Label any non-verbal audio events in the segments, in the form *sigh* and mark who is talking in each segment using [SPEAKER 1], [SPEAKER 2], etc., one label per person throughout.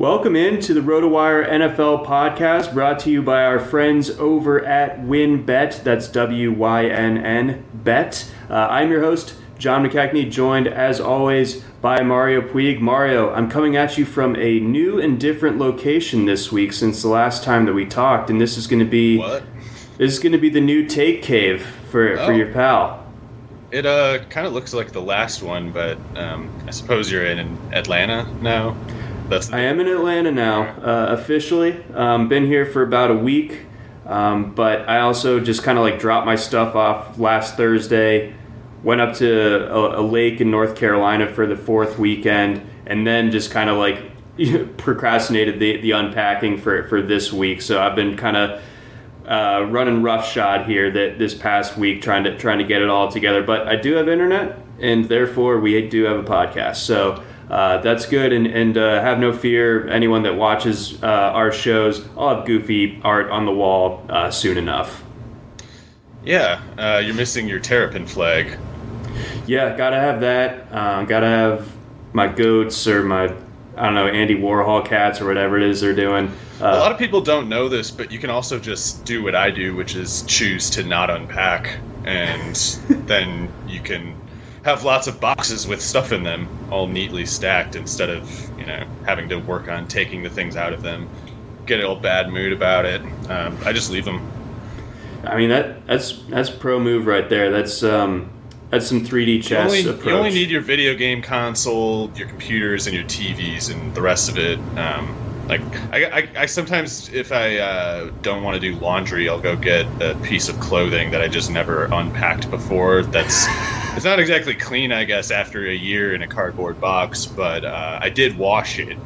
[SPEAKER 1] Welcome in to the RotoWire NFL podcast brought to you by our friends over at WynnBET. That's W Y N N Bet. Uh, I'm your host, John McKechnie, joined as always by Mario Puig. Mario, I'm coming at you from a new and different location this week since the last time that we talked, and this is going to be
[SPEAKER 2] What?
[SPEAKER 1] this is going to be the new take cave for, for
[SPEAKER 2] Oh.
[SPEAKER 1] your pal.
[SPEAKER 2] It uh kind of looks like the last one, but um, I suppose you're in Atlanta now. That's
[SPEAKER 1] I am in Atlanta now, uh, officially. Um, been here for about a week, um, but I also just kind of like dropped my stuff off last Thursday. Went up to a, a lake in North Carolina for the fourth weekend, and then just kind of like *laughs* procrastinated the, the unpacking for, for this week. So I've been kind of uh, running roughshod here that this past week, trying to trying to get it all together. But I do have internet, and therefore we do have a podcast. So uh, that's good. And and uh, have no fear, anyone that watches uh, our shows, I'll have goofy art on the wall uh, soon enough.
[SPEAKER 2] Yeah, uh, you're missing your Terrapin flag.
[SPEAKER 1] Yeah, gotta have that. Um, gotta have my goats or my I don't know Andy Warhol cats or whatever it is they're doing.
[SPEAKER 2] a
[SPEAKER 1] Uh,
[SPEAKER 2] lot of people don't know this, but you can also just do what I do, which is choose to not unpack, and *laughs* then you can have lots of boxes with stuff in them, all neatly stacked, instead of you know having to work on taking the things out of them. Get a little bad mood about it. Um, I just leave them.
[SPEAKER 1] I mean that that's that's pro move right there. That's um, that's some 3D
[SPEAKER 2] You
[SPEAKER 1] chess
[SPEAKER 2] only,
[SPEAKER 1] approach.
[SPEAKER 2] you only need your video game console, your computers, and your TVs, and the rest of it. Um, like I, I, I sometimes, if I uh, don't want to do laundry, I'll go get a piece of clothing that I just never unpacked before. That's it's not exactly clean, I guess, after a year in a cardboard box, but uh, I did wash it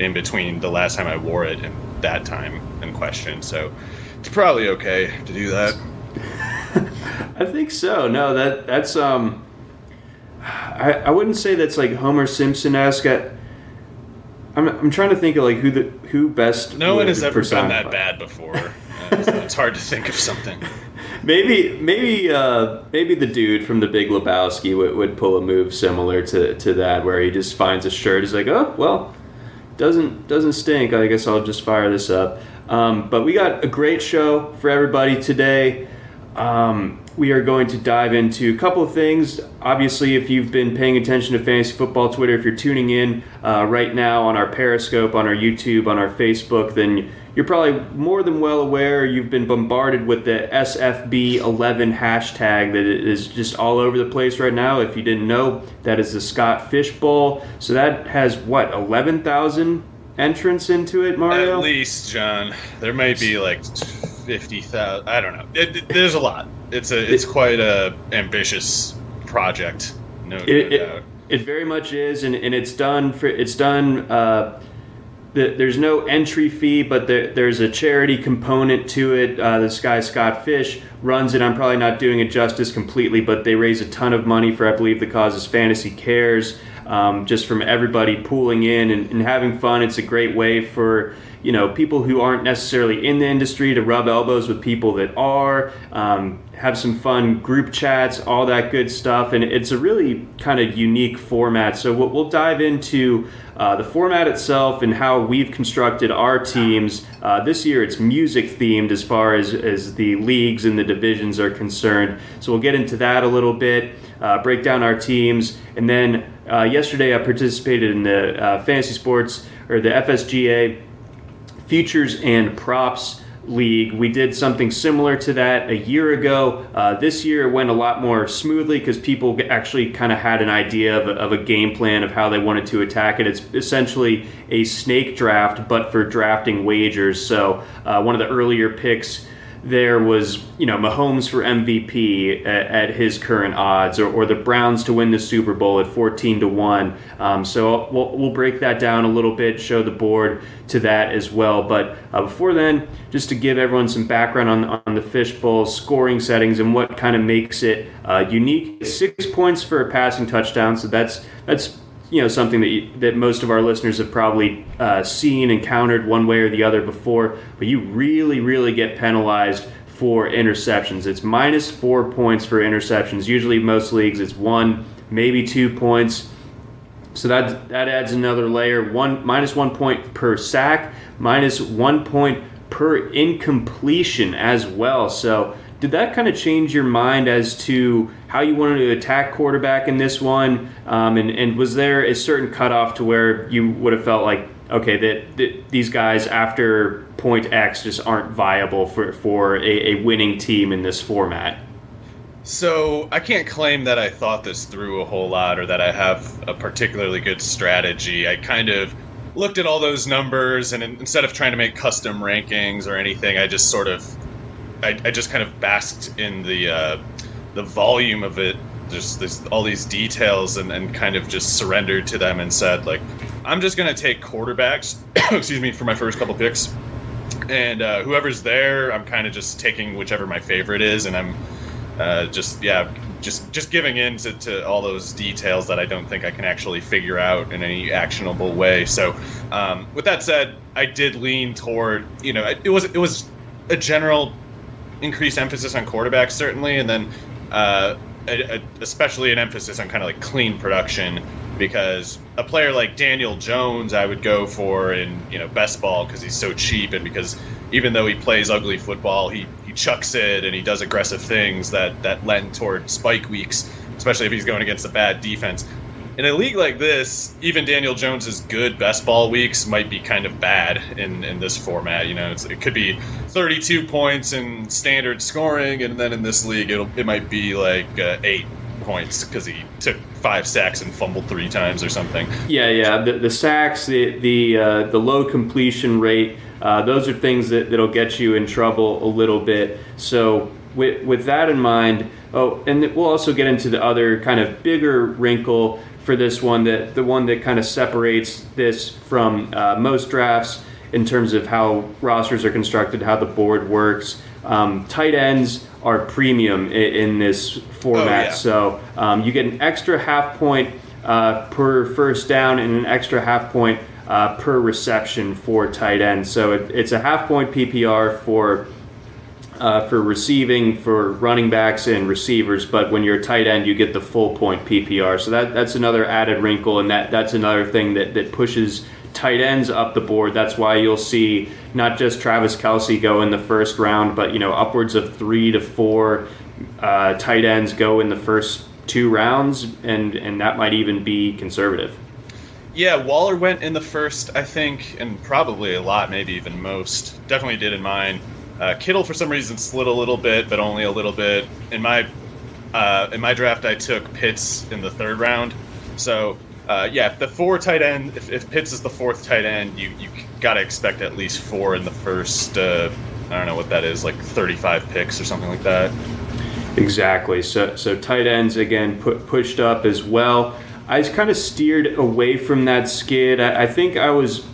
[SPEAKER 2] in between the last time I wore it and that time in question. So it's probably okay to do that. *laughs*
[SPEAKER 1] I think so. No, that that's um, I, I wouldn't say that's like Homer Simpson esque. I'm, I'm trying to think of like who the who best.
[SPEAKER 2] No one has ever done that bad before. *laughs* Uh, so it's hard to think of something.
[SPEAKER 1] Maybe maybe uh, maybe the dude from The Big Lebowski would, would pull a move similar to, to that, where he just finds a shirt. He's like, oh well, doesn't doesn't stink. I guess I'll just fire this up. Um, but we got a great show for everybody today. Um, we are going to dive into a couple of things. Obviously, if you've been paying attention to fantasy football Twitter, if you're tuning in uh, right now on our Periscope, on our YouTube, on our Facebook, then you're probably more than well aware you've been bombarded with the SFB11 hashtag that is just all over the place right now. If you didn't know, that is the Scott Fish Bowl. So that has what 11,000 entrants into it, Mario.
[SPEAKER 2] At least, John. There may be like fifty thousand. I don't know. It, it- there's a lot. It's a. It's quite a ambitious project. No, no doubt.
[SPEAKER 1] it, it very much is, and, and it's done for it's done. Uh, the, there's no entry fee, but there, there's a charity component to it. Uh, this guy Scott Fish runs it. I'm probably not doing it justice completely, but they raise a ton of money for I believe the cause is Fantasy Cares. Um, just from everybody pooling in and, and having fun. It's a great way for you know people who aren't necessarily in the industry to rub elbows with people that are um, have some fun group chats all that good stuff. And it's a really kind of unique format. So we'll, we'll dive into uh, the format itself and how we've constructed our teams. Uh, this year it's music themed as far as, as the leagues and the divisions are concerned. So we'll get into that a little bit uh, break down our teams. And then uh, yesterday i participated in the uh, fantasy sports or the fsga futures and props league. We did something similar to that a year ago. Uh, this year it went a lot more smoothly because people actually kind of had an idea of a, of a, game plan of how they wanted to attack it. It's essentially a snake draft, but for drafting wagers. So uh, one of the earlier picks there was, you know, Mahomes for MVP at, at his current odds, or, or, the Browns to win the Super Bowl at 14 to 1. Um, so we'll, we'll break that down a little bit, show the board to that as well. But uh, before then, just to give everyone some background on, on the Fishbowl scoring settings and what kind of makes it uh, unique. Six points for a passing touchdown, so that's that's you know something that you, that most of our listeners have probably uh, seen encountered one way or the other before but you really really get penalized for interceptions. It's minus four points for interceptions. Usually most leagues it's one maybe two points. So that that adds another layer. One minus one point per sack minus one point per incompletion as well. So did that kind of change your mind as to how you wanted to attack quarterback in this one? Um, and, and was there a certain cutoff to where you would have felt like, okay, that, that these guys after point X just aren't viable for, for a, a winning team in this format?
[SPEAKER 2] So I can't claim that I thought this through a whole lot or that I have a particularly good strategy. I kind of looked at all those numbers and instead of trying to make custom rankings or anything, I just sort of I, I just kind of basked in the uh, the volume of it. Just this, all these details, and, and kind of just surrendered to them and said, like, I'm just gonna take quarterbacks. *coughs* excuse me for my first couple picks, and uh, whoever's there, I'm kind of just taking whichever my favorite is, and I'm uh, just yeah, just just giving in to, to all those details that I don't think I can actually figure out in any actionable way. So, um, with that said, I did lean toward you know it was it was a general increased emphasis on quarterbacks certainly, and then uh, a, a, especially an emphasis on kind of like clean production because a player like Daniel Jones I would go for in you know best ball because he's so cheap and because even though he plays ugly football he he chucks it and he does aggressive things that that lend toward spike weeks especially if he's going against a bad defense in a league like this, even Daniel Jones's good best ball weeks might be kind of bad in, in this format. You know, it could be 32 points in standard scoring, and then in this league, it'll it might be like uh, eight points because he took five sacks and fumbled three times or something.
[SPEAKER 1] Yeah, yeah. The, the sacks, the the uh, the low completion rate, uh, those are things that that'll get you in trouble a little bit. So with with that in mind, oh, and we'll also get into the other kind of bigger wrinkle for this one that the one that kind of separates this from uh, most drafts in terms of how rosters are constructed, how the board works. Um, tight ends are premium in, in this format, oh, yeah. so um, you get an extra half point uh, per first down and an extra half point uh, per reception for tight ends. So it, it's a half point PPR for uh, for receiving for running backs and receivers, but when you're a tight end, you get the full point PPR. So that that's another added wrinkle, and that that's another thing that that pushes tight ends up the board. That's why you'll see not just Travis Kelce go in the first round, but you know upwards of three to four uh, tight ends go in the first two rounds, and and that might even be conservative.
[SPEAKER 2] Yeah, Waller went in the first, I think, and probably a lot, maybe even most. Definitely did in mine. Uh, Kittle for some reason slid a little bit, but only a little bit. In my uh, in my draft, I took Pitts in the third round. So uh, yeah, if the four tight end, if, if Pitts is the fourth tight end, you you got to expect at least four in the first. Uh, I don't know what that is, like 35 picks or something like that.
[SPEAKER 1] Exactly. So so tight ends again put pushed up as well. I just kind of steered away from that skid. I, I think I was,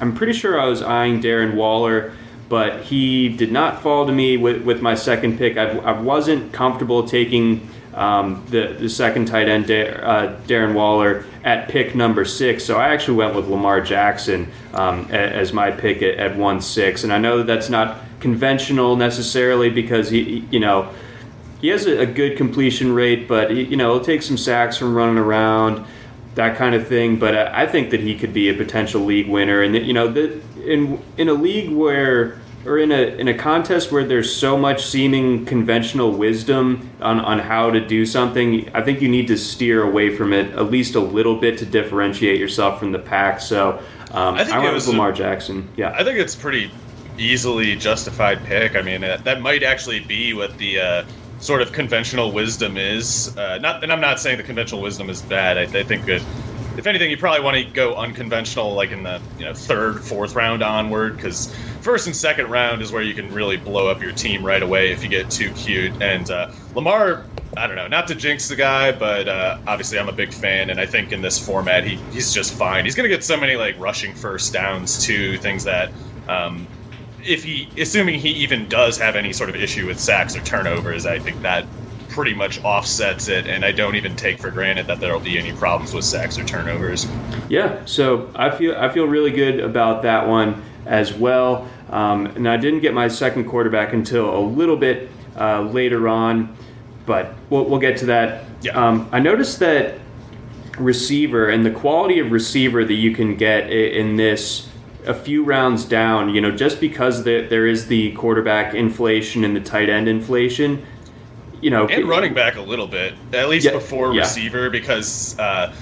[SPEAKER 1] I'm pretty sure I was eyeing Darren Waller but he did not fall to me with, with my second pick. I, I wasn't comfortable taking um, the the second tight end uh, Darren Waller at pick number six. So I actually went with Lamar Jackson um, as my pick at, at one six, and I know that that's not conventional necessarily because he you know he has a, a good completion rate, but he, you know he'll take some sacks from running around that kind of thing. But I think that he could be a potential league winner, and you know, the, in in a league where or in a in a contest where there's so much seeming conventional wisdom on, on how to do something, I think you need to steer away from it at least a little bit to differentiate yourself from the pack. So um, I think I it was Lamar a, Jackson. Yeah,
[SPEAKER 2] I think it's pretty easily justified pick. I mean, that might actually be what the uh, sort of conventional wisdom is. Uh, not, and I'm not saying the conventional wisdom is bad. I, I think that if anything, you probably want to go unconventional, like in the you know third, fourth round onward, because first and second round is where you can really blow up your team right away if you get too cute. And uh, Lamar, I don't know, not to jinx the guy, but uh, obviously I'm a big fan, and I think in this format he he's just fine. He's gonna get so many like rushing first downs too, things that um, if he, assuming he even does have any sort of issue with sacks or turnovers, I think that pretty much offsets it, and I don't even take for granted that there'll be any problems with sacks or turnovers.
[SPEAKER 1] Yeah, so I feel I feel really good about that one as well. Um, and I didn't get my second quarterback until a little bit uh, later on, but we'll, we'll get to that.
[SPEAKER 2] Yeah.
[SPEAKER 1] Um, I noticed that receiver and the quality of receiver that you can get in this a few rounds down, you know, just because there, there is the quarterback inflation and the tight end inflation, you know,
[SPEAKER 2] and running back a little bit, at least yeah, before yeah. receiver, because uh,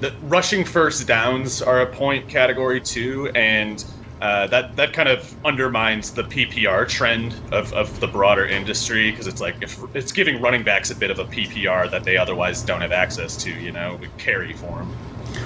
[SPEAKER 2] the rushing first downs are a point category too, and uh, that that kind of undermines the PPR trend of, of the broader industry because it's like if it's giving running backs a bit of a PPR that they otherwise don't have access to, you know, carry for them.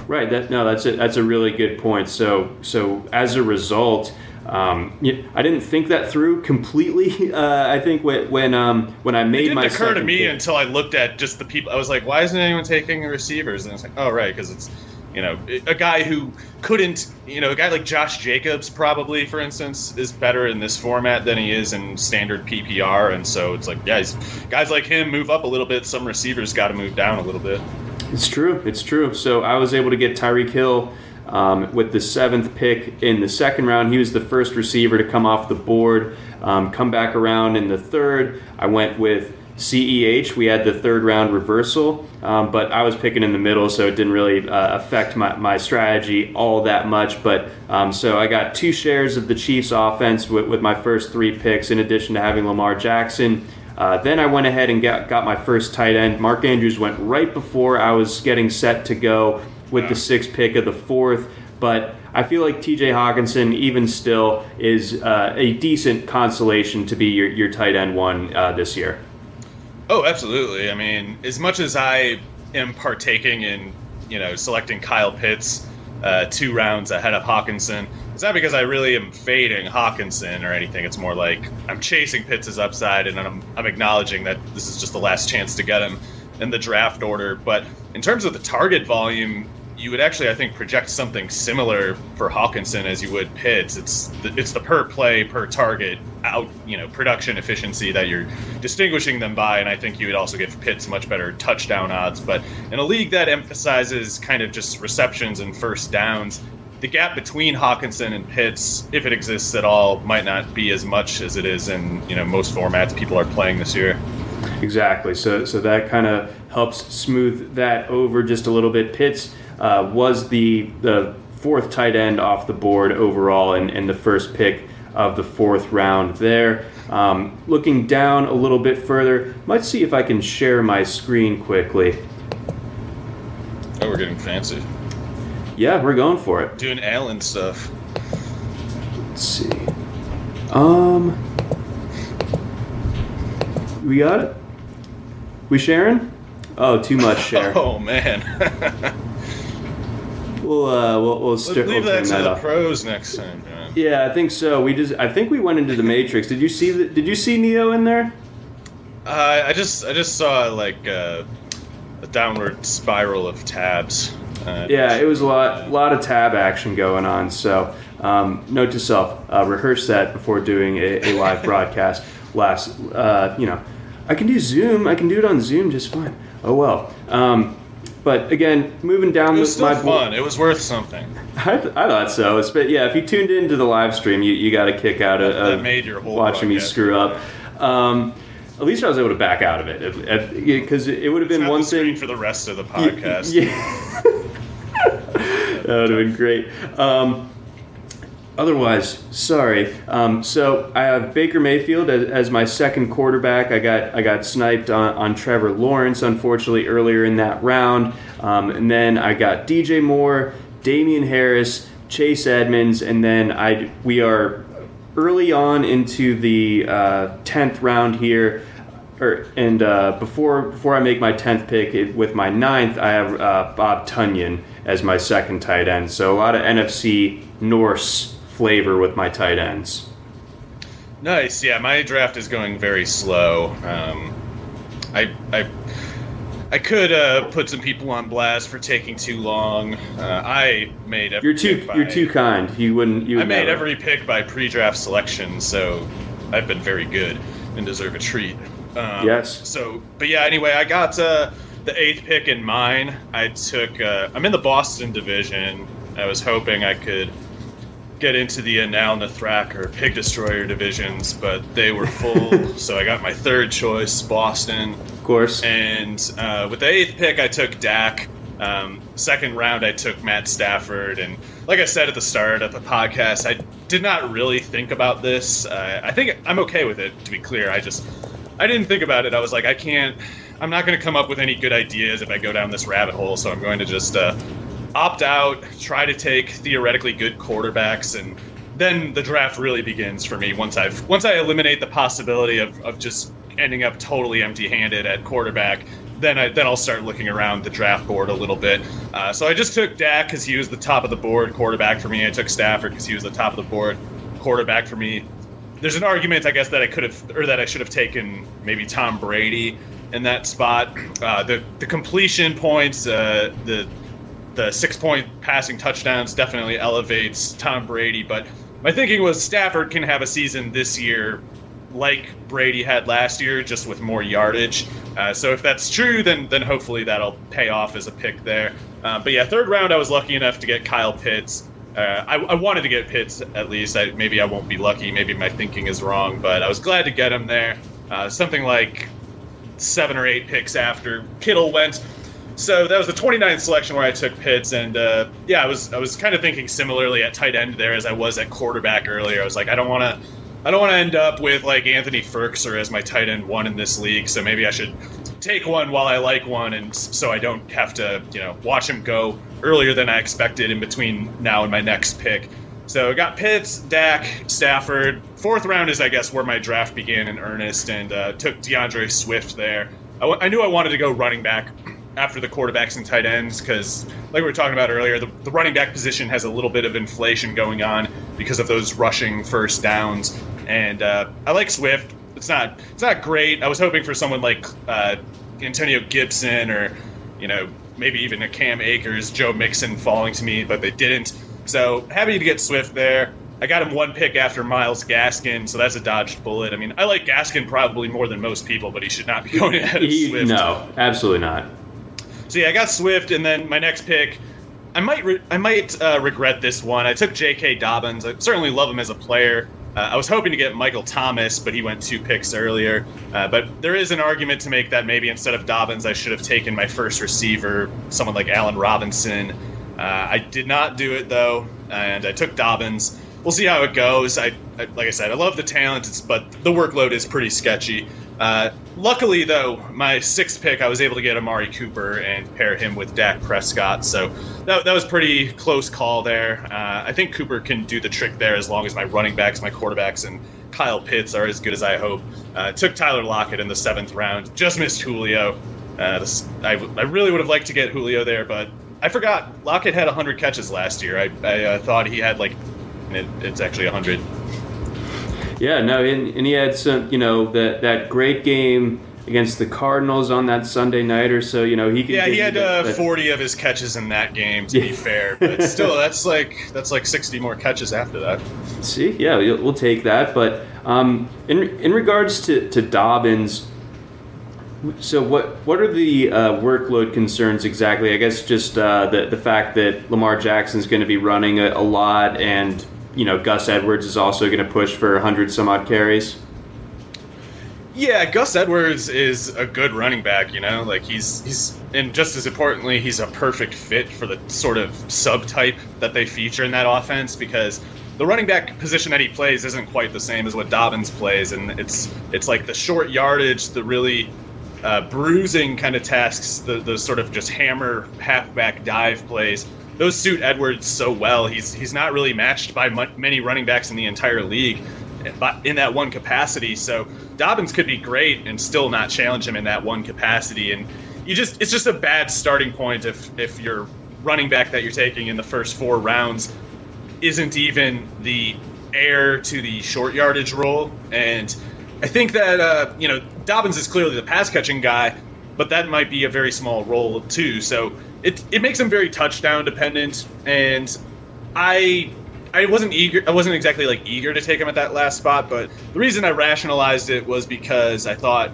[SPEAKER 1] Right. That no, that's a, that's a really good point. So so as a result. Um, I didn't think that through completely. *laughs* Uh, I think when when, um, when I made
[SPEAKER 2] it didn't
[SPEAKER 1] my
[SPEAKER 2] occur to me pick. until I looked at just the people. I was like, why isn't anyone taking receivers? And it's like, oh right, because it's you know a guy who couldn't you know a guy like Josh Jacobs probably for instance is better in this format than he is in standard PPR, and so it's like guys guys like him move up a little bit. Some receivers got to move down a little bit.
[SPEAKER 1] It's true. It's true. So I was able to get Tyreek Hill um, with the seventh pick in the second round. He was the first receiver to come off the board. Um, come back around in the third. I went with CEH. We had the third round reversal, um, but I was picking in the middle, so it didn't really uh, affect my, my strategy all that much. But um, so I got two shares of the Chiefs' offense with, with my first three picks, in addition to having Lamar Jackson. Uh, then I went ahead and got, got my first tight end. Mark Andrews went right before I was getting set to go with the sixth pick of the fourth. But I feel like TJ Hockenson, even still, is uh, a decent consolation to be your, your tight end one uh, this year.
[SPEAKER 2] Oh, absolutely. I mean, as much as I am partaking in, you know, selecting Kyle Pitts uh, two rounds ahead of Hockenson, it's not because I really am fading Hockenson or anything. It's more like I'm chasing Pitts' upside, and I'm, I'm acknowledging that this is just the last chance to get him in the draft order. But in terms of the target volume, you would actually, I think, project something similar for Hockenson as you would Pitts. It's the, it's the per play, per target out, you know, production efficiency that you're distinguishing them by, and I think you would also give Pitts much better touchdown odds. But in a league that emphasizes kind of just receptions and first downs, the gap between Hockenson and Pitts, if it exists at all, might not be as much as it is in you know most formats people are playing this year.
[SPEAKER 1] Exactly. So so that kind of helps smooth that over just a little bit. Pitts uh, was the the fourth tight end off the board overall and, and the first pick of the fourth round there. Um, looking down a little bit further, let's see if I can share my screen quickly.
[SPEAKER 2] Oh, we're getting fancy.
[SPEAKER 1] Yeah, we're going for it.
[SPEAKER 2] Doing Allen stuff.
[SPEAKER 1] Let's see. Um, we got it. We sharing? Oh, too much *laughs* share.
[SPEAKER 2] oh man. *laughs*
[SPEAKER 1] we'll uh, we'll we'll, st-
[SPEAKER 2] leave
[SPEAKER 1] we'll
[SPEAKER 2] that to that the off. pros next time. Man.
[SPEAKER 1] Yeah, I think so. We just I think we went into the Matrix. Did you see the, Did you see Neo in there?
[SPEAKER 2] Uh, I just I just saw like uh, a downward spiral of tabs.
[SPEAKER 1] Uh, yeah, it was a lot, lot of tab action going on. So, um, note to self: uh, rehearse that before doing a, a live *laughs* broadcast. Last, uh, you know, I can do Zoom. I can do it on Zoom just fine. Oh well. Um, but again, moving down
[SPEAKER 2] It was still
[SPEAKER 1] my
[SPEAKER 2] fun. It was worth something. *laughs*
[SPEAKER 1] I, th- I thought so. It's, but yeah, if you tuned into the live stream, you, you got a kick out of, of watching me screw up. Um, at least I was able to back out of it because it would have been one thing
[SPEAKER 2] for the rest of the *laughs* podcast.
[SPEAKER 1] Yeah. *laughs* that would have been great. Um, otherwise, sorry. Um, so I have Baker Mayfield as, as, my second quarterback. I got I got sniped on, on Trevor Lawrence, unfortunately, earlier in that round. Um, and then I got DJ Moore, Damien Harris, Chase Edmonds, and then I we are early on into the uh, tenth round here. Or, and uh, before before I make my tenth pick it, with my ninth, I have uh, Bob Tonyan as my second tight end. So a lot of NFC Norse flavor with my tight ends.
[SPEAKER 2] Nice. Yeah, my draft is going very slow. Um, I I I could uh, put some people on blast for taking too long. Uh, I made every
[SPEAKER 1] you're too
[SPEAKER 2] by,
[SPEAKER 1] you're too kind. You wouldn't. You would
[SPEAKER 2] I made
[SPEAKER 1] never.
[SPEAKER 2] every pick by pre-draft selection, so I've been very good and deserve a treat. Um,
[SPEAKER 1] yes.
[SPEAKER 2] So, but yeah. Anyway, I got uh, the eighth pick in mine. I took. Uh, I'm in the Boston division. I was hoping I could get into the Anaal Nathrakh or Pig Destroyer divisions, but they were *laughs* full. so I got my third choice, Boston.
[SPEAKER 1] Of course.
[SPEAKER 2] And uh, with the eighth pick, I took Dak. Um, second round, I took Matt Stafford. And like I said at the start of the podcast, I did not really think about this. Uh, I think I'm okay with it, to be clear. I just, I didn't think about it. I was like, I can't, I'm not going to come up with any good ideas if I go down this rabbit hole. So I'm going to just uh, opt out, try to take theoretically good quarterbacks, and then the draft really begins for me once I've once I eliminate the possibility of, of just ending up totally empty-handed at quarterback. Then I then I'll start looking around the draft board a little bit. Uh, so I just took Dak because he was the top of the board quarterback for me. I took Stafford because he was the top of the board quarterback for me. There's an argument, I guess, that I could have or that I should have taken maybe Tom Brady in that spot. Uh, the the completion points, uh, the the six point passing touchdowns definitely elevates Tom Brady. But my thinking was Stafford can have a season this year like Brady had last year, just with more yardage. Uh, so if that's true, then then hopefully that'll pay off as a pick there. Uh, but yeah, third round, I was lucky enough to get Kyle Pitts. Uh, I, I, wanted to get Pitts at least. I, maybe I won't be lucky. Maybe my thinking is wrong, but I was glad to get him there. Uh, something like seven or eight picks after Kittle went. So that was the 29th selection where I took Pitts, and uh, yeah, I was I was kind of thinking similarly at tight end there as I was at quarterback earlier. I was like, I don't want to, I don't want to end up with like Anthony Firkser as my tight end one in this league. So maybe I should take one while I like one, and so I don't have to you know watch him go earlier than I expected in between now and my next pick. So I got Pitts, Dak, Stafford. Fourth round is I guess where my draft began in earnest, and uh, took D'Andre Swift there. I, w- I knew I wanted to go running back after the quarterbacks and tight ends because, like we were talking about earlier, the, the, running back position has a little bit of inflation going on because of those rushing first downs. And uh, I like Swift. It's not it's not great. I was hoping for someone like uh, Antonio Gibson or you know maybe even a Cam Akers, Joe Mixon falling to me, but they didn't. So happy to get Swift there. I got him one pick after Myles Gaskin, so that's a dodged bullet. I mean, I like Gaskin probably more than most people, but he should not be *laughs* going ahead of Swift.
[SPEAKER 1] no, absolutely not.
[SPEAKER 2] So yeah, I got Swift, and then my next pick, I might re- I might uh, regret this one. I took J.K. Dobbins. I certainly love him as a player. Uh, I was hoping to get Michael Thomas, but he went two picks earlier. Uh, but there is an argument to make that maybe instead of Dobbins, I should have taken my first receiver, someone like Allen Robinson. Uh, I did not do it though, and I took Dobbins. We'll see how it goes. I, I like I said, I love the talent, but the workload is pretty sketchy. Uh, luckily, though, my sixth pick, I was able to get Amari Cooper and pair him with Dak Prescott. So that, that was pretty close call there. Uh, I think Cooper can do the trick there as long as my running backs, my quarterbacks, and Kyle Pitts are as good as I hope. Uh, took Tyler Lockett in the seventh round. Just missed Julio. Uh, this, I, I really would have liked to get Julio there, but I forgot Lockett had 100 catches last year. I, I uh, thought he had like, and it, it's actually 100.
[SPEAKER 1] Yeah, no, and, and he had some, you know, that that great game against the Cardinals on that Sunday night or so. You know, he could.
[SPEAKER 2] Yeah, he had uh, 40 of his catches in that game. To be fair, but *laughs* still, that's like that's like 60 more catches after that.
[SPEAKER 1] See, yeah, we'll we'll take that. But um, in in regards to, to Dobbins, So what what are the uh, workload concerns exactly? I guess just uh, the the fact that Lamar Jackson's going to be running a, a, lot, and you know Gus Edwards is also going to push for hundred some odd carries.
[SPEAKER 2] Yeah, Gus Edwards is a good running back. You know, like he's he's and just as importantly, he's a perfect fit for the sort of subtype that they feature in that offense because the running back position that he plays isn't quite the same as what Dobbins plays, and it's it's like the short yardage, the really uh, bruising kind of tasks, the the sort of just hammer halfback dive plays. Those suit Edwards so well. He's he's not really matched by many running backs in the entire league, but in that one capacity. So Dobbins could be great and still not challenge him in that one capacity. And you just it's just a bad starting point if if your running back that you're taking in the first four rounds isn't even the heir to the short yardage role. And I think that uh, you know Dobbins is clearly the pass catching guy, but that might be a very small role too. So it it makes him very touchdown dependent. And I I wasn't eager. I wasn't exactly like eager to take him at that last spot, but the reason I rationalized it was because I thought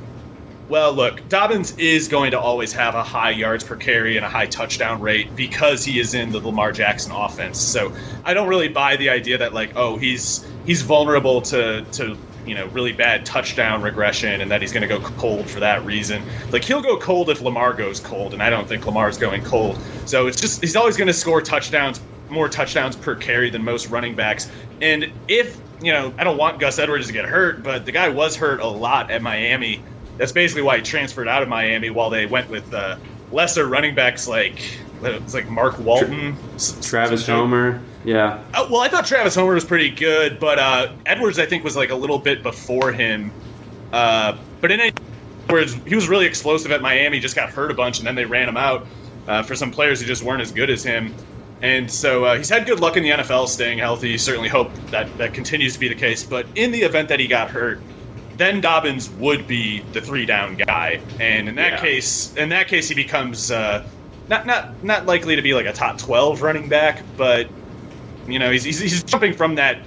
[SPEAKER 2] well, look, Dobbins is going to always have a high yards per carry and a high touchdown rate because he is in the Lamar Jackson offense. So I don't really buy the idea that like, oh, he's he's vulnerable to to you know really bad touchdown regression and that he's going to go cold for that reason. Like he'll go cold if Lamar goes cold, and I don't think Lamar's going cold. So it's just he's always going to score touchdowns, more touchdowns per carry than most running backs. And if you know, I don't want Gus Edwards to get hurt, but the guy was hurt a lot at Miami that's basically why he transferred out of Miami while they went with uh, lesser running backs like it's like Mark Walton,
[SPEAKER 1] Travis Homer. Yeah.
[SPEAKER 2] Oh, well, I thought Travis Homer was pretty good, but uh, Edwards I think was like a little bit before him. Uh, but in Edwards, he was really explosive at Miami. Just got hurt a bunch, and then they ran him out uh, for some players who just weren't as good as him. And so uh, he's had good luck in the NFL staying healthy. Certainly hope that that continues to be the case. But in the event that he got hurt, then Dobbins would be the three down guy, and in that yeah. case, in that case, he becomes uh, not not not likely to be like a top twelve running back, but you know he's he's, he's jumping from that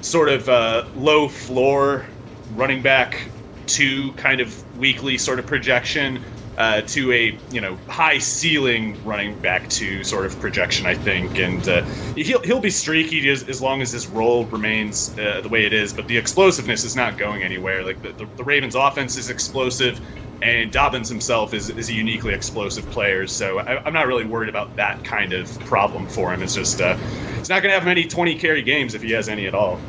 [SPEAKER 2] sort of uh, low floor running back to kind of weekly sort of projection uh, to a you know high ceiling running back to sort of projection, I think, and uh, he'll he'll be streaky as, as long as his role remains uh, the way it is. But the explosiveness is not going anywhere. Like the, the, the, Ravens' offense is explosive, and Dobbins himself is, is a uniquely explosive player. So I, am not really worried about that kind of problem for him. It's just uh, he's not going to have many 20 carry games if he has any at all.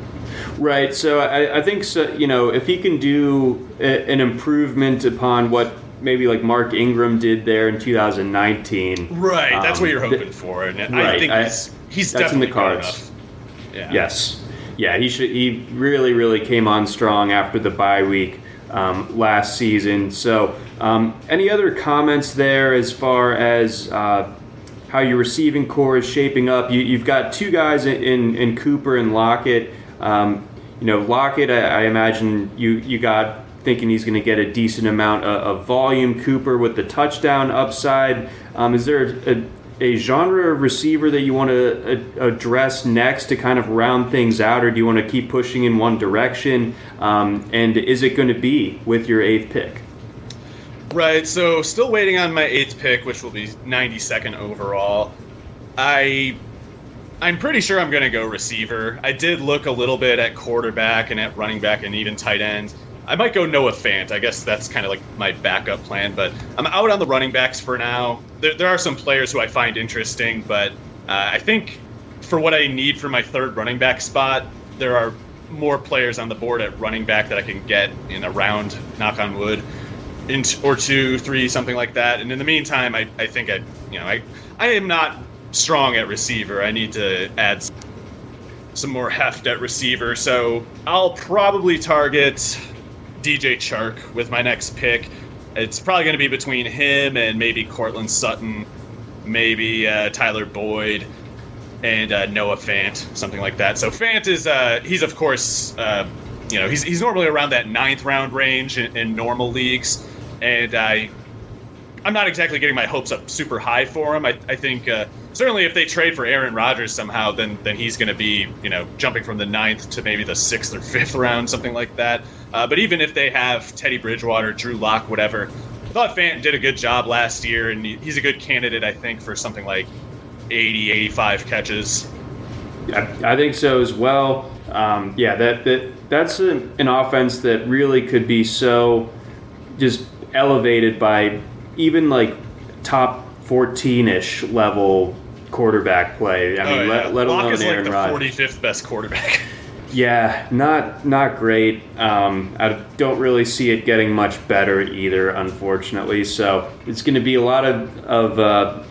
[SPEAKER 1] Right. So I, I think so, you know if he can do a, an improvement upon what maybe like Mark Ingram did there in 2019.
[SPEAKER 2] Right, um, that's what you're hoping th- for, and right, I think I, he's, he's that's in the cards.
[SPEAKER 1] Yeah. Yes, yeah, he should. He really, really came on strong after the bye week um, last season. So, um, any other comments there as far as uh, how your receiving corps is shaping up? You, have got two guys in, in Cooper and Lockett. Um, you know, Lockett, I, I imagine you you got thinking he's going to get a decent amount of, of volume. Cooper with the touchdown upside. Um, is there a, a, genre of receiver that you want to address next to kind of round things out, or do you want to keep pushing in one direction? Um, and is it going to be with your eighth pick?
[SPEAKER 2] Right. So still waiting on my eighth pick, which will be 92nd overall. I I'm pretty sure I'm going to go receiver. I did look a little bit at quarterback and at running back and even tight end. I might go Noah Fant. I guess that's kind of like my backup plan, but I'm out on the running backs for now. There, there are some players who I find interesting, but uh, I think for what I need for my third running back spot, there are more players on the board at running back that I can get in a round, knock on wood, in t- or two, three, something like that. And in the meantime, I, I think I, you know, I, I am not strong at receiver. I need to add some more heft at receiver. So I'll probably target DJ Chark with my next pick. It's probably going to be between him and maybe Courtland Sutton, maybe uh, Tyler Boyd, and uh, Noah Fant, something like that. So Fant is uh, he's of course uh, you know he's he's normally around that ninth round range in, in normal leagues, and I I'm not exactly getting my hopes up super high for him. I, I think uh, certainly if they trade for Aaron Rodgers somehow, then then he's going to be you know jumping from the ninth to maybe the sixth or fifth round, something like that. Uh, but even if they have Teddy Bridgewater, Drew Lock, whatever, I thought Fant did a good job last year, and he's a good candidate, I think, for something like 80, 85 catches.
[SPEAKER 1] Yeah, I think so as well. Um, yeah, that, that that's a, an offense that really could be so just elevated by even like top 14-ish level quarterback play. I mean,
[SPEAKER 2] oh, yeah.
[SPEAKER 1] let, let alone
[SPEAKER 2] is
[SPEAKER 1] Aaron
[SPEAKER 2] like the
[SPEAKER 1] Rodgers.
[SPEAKER 2] 45th best quarterback. *laughs*
[SPEAKER 1] Yeah, not not great. Um, I don't really see it getting much better either, unfortunately. So it's going to be a lot of of uh,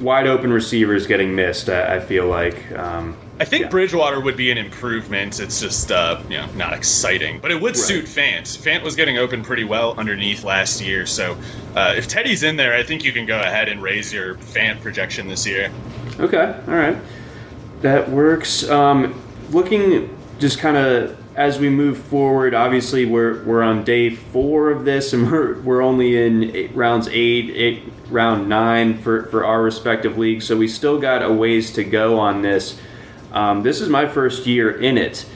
[SPEAKER 1] wide open receivers getting missed. I, I feel like. Um,
[SPEAKER 2] I think
[SPEAKER 1] yeah.
[SPEAKER 2] Bridgewater would be an improvement. It's just uh, you know not exciting, but it would
[SPEAKER 1] Right.
[SPEAKER 2] suit Fant. Fant was getting open pretty well underneath last year, so uh, if Teddy's in there, I think you can go ahead and raise your Fant projection this year.
[SPEAKER 1] Okay, all right, that works. Um, looking just kind of as we move forward, obviously we're we're on day four of this, and *laughs* we're we're only in eight, rounds eight, eight, round nine for for our respective leagues, so we still got a ways to go on this. Um, this is my first year in it.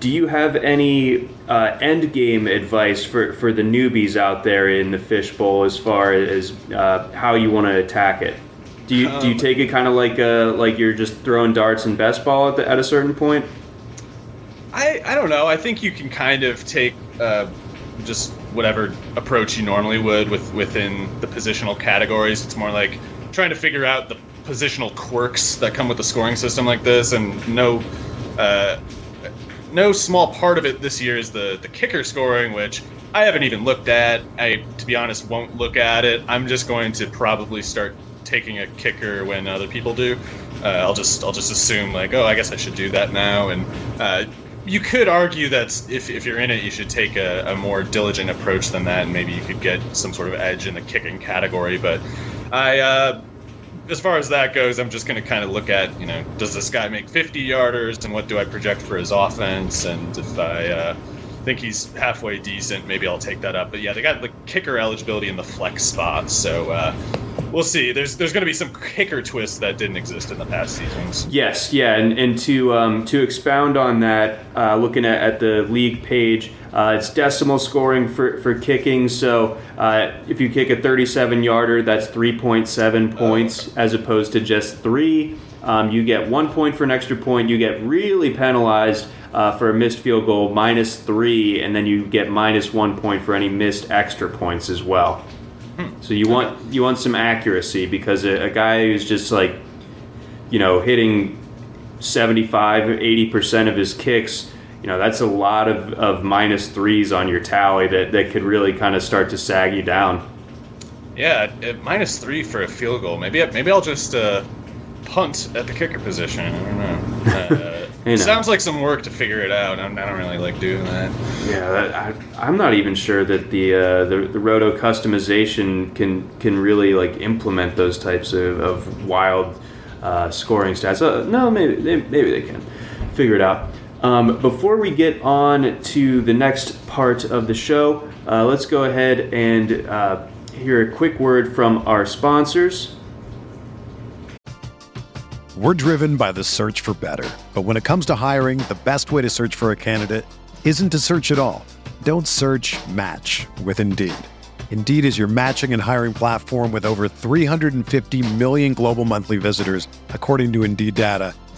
[SPEAKER 1] Do you have any uh, end game advice for, for the newbies out there in the fishbowl as far as uh, how you want to attack it? Do you do you
[SPEAKER 2] Um,
[SPEAKER 1] take it kind of like uh like you're just throwing darts and best ball at, the, at a certain point?
[SPEAKER 2] I, I don't know. I think you can kind of take uh, just whatever approach you normally would with within the positional categories. It's more like trying to figure out the positional quirks that come with a scoring system like this, and no. Uh, no small part of it this year is the the kicker scoring, which I haven't even looked at. I, to be honest, won't look at it. I'm just going to probably start taking a kicker when other people do. Uh, I'll just I'll just assume like, oh, I guess I should do that now. And uh, you could argue that if, if you're in it, you should take a, a more diligent approach than that, and maybe you could get some sort of edge in the kicking category. But I. Uh, as far as that goes, I'm just going to kind of look at, you know, does this guy make 50 yarders and what do I project for his offense? And if I uh, think he's halfway decent, maybe I'll take that up. But yeah, they got the kicker eligibility in the flex spot, so uh, we'll see. There's there's going to be some kicker twists that didn't exist in the past seasons.
[SPEAKER 1] Yes, yeah, and, and to um, to expound on that, uh, looking at, at the league page, uh, it's decimal scoring for, for kicking. So uh, if you kick a 37 yarder, that's 3.7 points as opposed to just three. Um, you get one point for an extra point. You get really penalized uh, for a missed field goal, minus three, and then you get minus one point for any missed extra points as well. So you want you want some accuracy because a, a guy who's just like you know, hitting 75, 80% of his kicks, you know, that's a lot of, of minus threes on your tally that, that could really kind of start to sag you down.
[SPEAKER 2] Yeah, at minus three for a field goal. Maybe maybe I'll just uh, punt at the kicker position. I don't know. *laughs* Uh,
[SPEAKER 1] You know.
[SPEAKER 2] Sounds like some work to figure it out. I'm, I don't really like doing that.
[SPEAKER 1] Yeah, that, I, I'm not even sure that the, uh, the the roto customization can can really like implement those types of, of wild uh, scoring stats. Uh, no, maybe they, maybe they can figure it out. Um, before we get on to the next part of the show, uh, let's go ahead and uh, hear a quick word from our sponsors.
[SPEAKER 3] We're driven by the search for better. But when it comes to hiring, the best way to search for a candidate isn't to search at all. Don't search match with Indeed. Indeed is your matching and hiring platform with over 350 million global monthly visitors, according to Indeed data,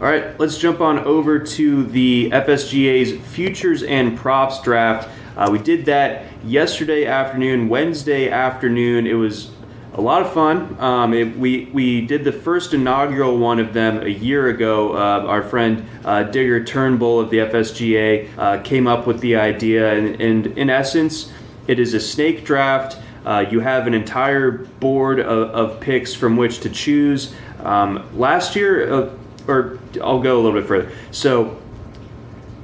[SPEAKER 1] All right, let's jump on over to the FSGA's futures and props draft. Uh, we did that yesterday afternoon, Wednesday afternoon. It was a lot of fun. Um, it, we we did the first inaugural one of them a year ago. Uh, our friend uh, Digger Turnbull of the FSGA uh, came up with the idea, and, and, in essence, it is a snake draft. Uh, you have an entire board of, of, picks from which to choose. Um, last year, uh, or I'll go a little bit further. So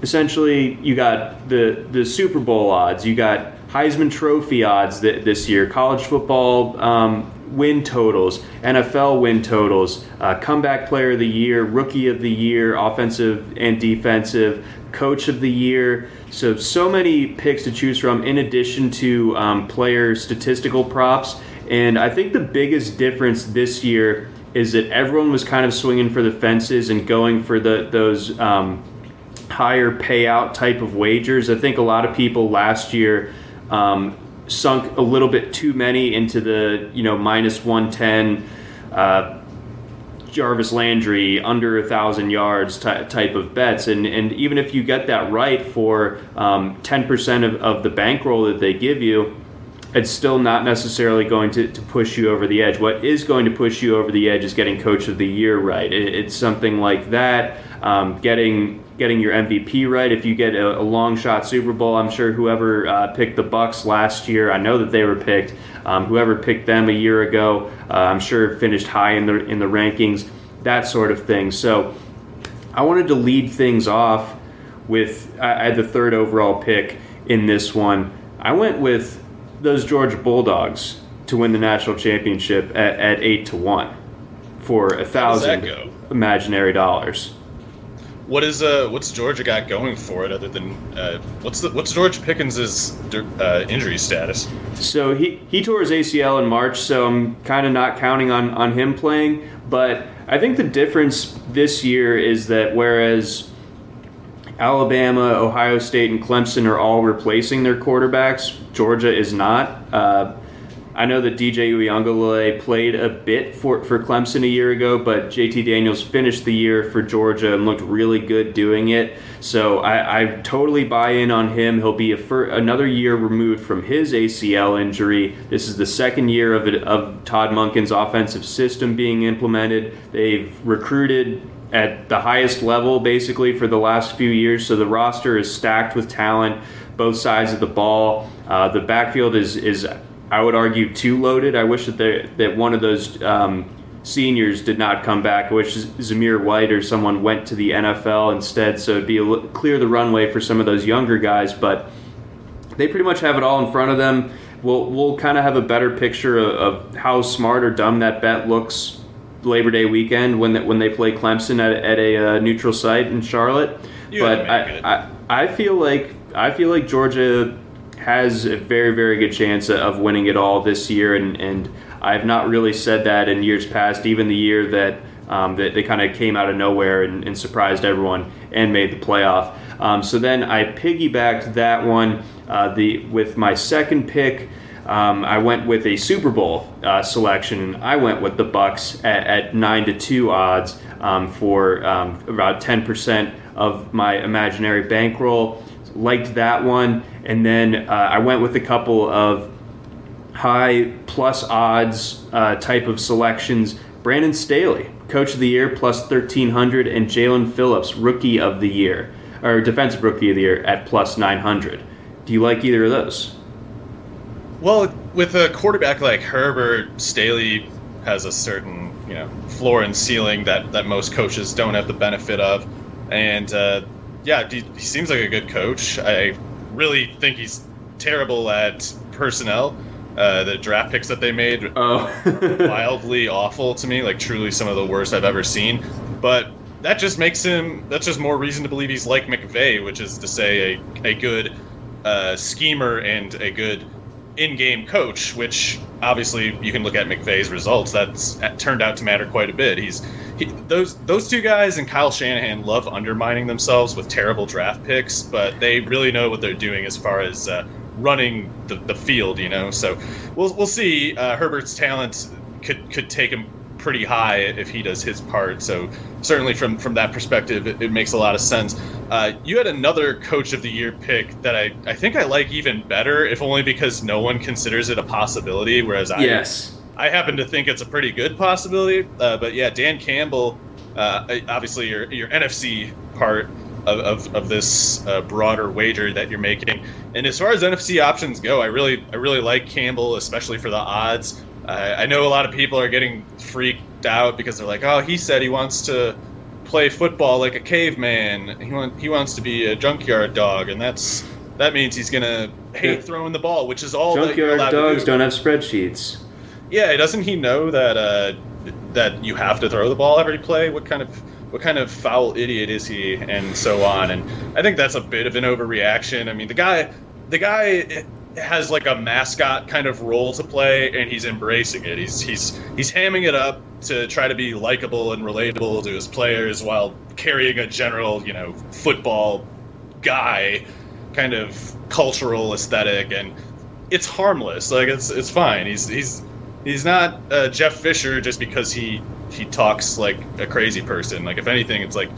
[SPEAKER 1] essentially, you got the the Super Bowl odds. You got Heisman Trophy odds th- this year, college football um, win totals, NFL win totals, uh, comeback player of the year, rookie of the year, offensive and defensive, coach of the year. So, so many picks to choose from in addition to um, player statistical props. And I think the biggest difference this year is that everyone was kind of swinging for the fences and going for the those um, higher payout type of wagers. I think a lot of people last year um, sunk a little bit too many into the you know minus 110 uh, Jarvis Landry under a thousand yards ty- type of bets, and and even if you get that right for um, 10% of, of the bankroll that they give you, it's still not necessarily going to, to push you over the edge. What is going to push you over the edge is getting Coach of the Year right. It, it's something like that. Um, getting getting your MVP right. If you get a, a long shot Super Bowl, I'm sure whoever uh, picked the Bucs last year, I know that they were picked. Um, whoever picked them a year ago, uh, I'm sure finished high in the in the rankings. That sort of thing. So I wanted to lead things off with I had the third overall pick in this one. I went with those Georgia Bulldogs to win the national championship at, at eight to one for a thousand imaginary dollars
[SPEAKER 2] what is uh what's Georgia got going for it other than uh, what's the what's George Pickens's uh, injury status?
[SPEAKER 1] So he he tore his ACL in March, so I'm kind of not counting on on him playing. But I think the difference this year is that whereas Alabama, Ohio State, and Clemson are all replacing their quarterbacks, Georgia is not. Uh, I know that DJ Uiagalelei played a bit for, for Clemson a year ago, but JT Daniels finished the year for Georgia and looked really good doing it. So I, I totally buy in on him. He'll be fir- another year removed from his ACL injury. This is the second year of, it, of Todd Monken's offensive system being implemented. They've recruited at the highest level basically for the last few years, so the roster is stacked with talent both sides of the ball. Uh, the backfield is is I would argue too loaded. I wish that they, that one of those um, seniors did not come back. I wish Zamir White or someone went to the NFL instead, so it'd be a, clear the runway for some of those younger guys. But they pretty much have it all in front of them. We'll we'll kind of have a better picture of, of, how smart or dumb that bet looks Labor Day weekend when that when they play Clemson at, at a uh, neutral site in Charlotte. You but I, I I feel like I feel like Georgia has a very, very good chance of winning it all this year. And, and I've not really said that in years past, even the year that, um, that they kind of came out of nowhere and, and, surprised everyone and made the playoff. Um, so then I piggybacked that one uh, the with my second pick. Um, I went with a Super Bowl uh, selection. I went with the Bucs at, at nine to two odds um, for um, about ten percent of my imaginary bankroll liked that one. And then uh, I went with a couple of high plus odds uh, type of selections. Brandon Staley, Coach of the Year, plus 1300, and Jaelan Phillips, Rookie of the Year, or Defensive Rookie of the Year at plus 900. Do you like either of those?
[SPEAKER 2] Well, with a quarterback like Herbert, Staley has a certain you know floor and ceiling that, that most coaches don't have the benefit of, and uh, yeah, he, he seems like a good coach. I really think he's terrible at personnel. Uh, the draft picks that they made oh. *laughs* wildly awful to me, like truly some of the worst I've ever seen. But that just makes him. That's just more reason to believe he's like McVay, which is to say a a good uh, schemer and a good in-game coach. Which obviously you can look at McVay's results. That's turned out to matter quite a bit. He's he, those those two guys and Kyle Shanahan love undermining themselves with terrible draft picks, but they really know what they're doing as far as uh, running the, the field. You know, so we'll we'll see. Uh, Herbert's talent could could take him pretty high if he does his part. So certainly from from that perspective, it, it makes a lot of sense. Uh, you had another coach of the year pick that I I think I like even better, if only because no one considers it a possibility, whereas I
[SPEAKER 1] yes
[SPEAKER 2] I happen to think it's a pretty good possibility. Uh, but yeah, Dan Campbell, uh, obviously your your NFC part of, of, of this uh, broader wager that you're making. And as far as NFC options go, I really I really like Campbell, especially for the odds. I know a lot of people are getting freaked out because they're like, oh, he said he wants to play football like a caveman. He want, he wants to be a junkyard dog, and that's that means he's gonna hate yeah. throwing the ball, which is all.
[SPEAKER 1] Junkyard dogs do. not have spreadsheets.
[SPEAKER 2] Yeah, doesn't he know that uh, that you have to throw the ball every play? What kind of what kind of foul idiot is he, and so on. And I think that's a bit of an overreaction. I mean, the guy, the guy has like a mascot kind of role to play, and he's embracing it. He's he's he's hamming it up to try to be likable and relatable to his players while carrying a general, you know, football guy kind of cultural aesthetic, and it's harmless. Like it's it's fine. He's he's he's not uh, Jeff Fisher just because he he talks like a crazy person. Like if anything, it's like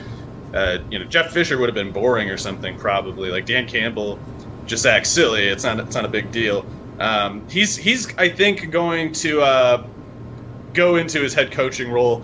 [SPEAKER 2] uh, you know Jeff Fisher would have been boring or something probably. Like Dan Campbell just act silly. It's not it's not a big deal. Um, he's he's I think going to uh, go into his head coaching role,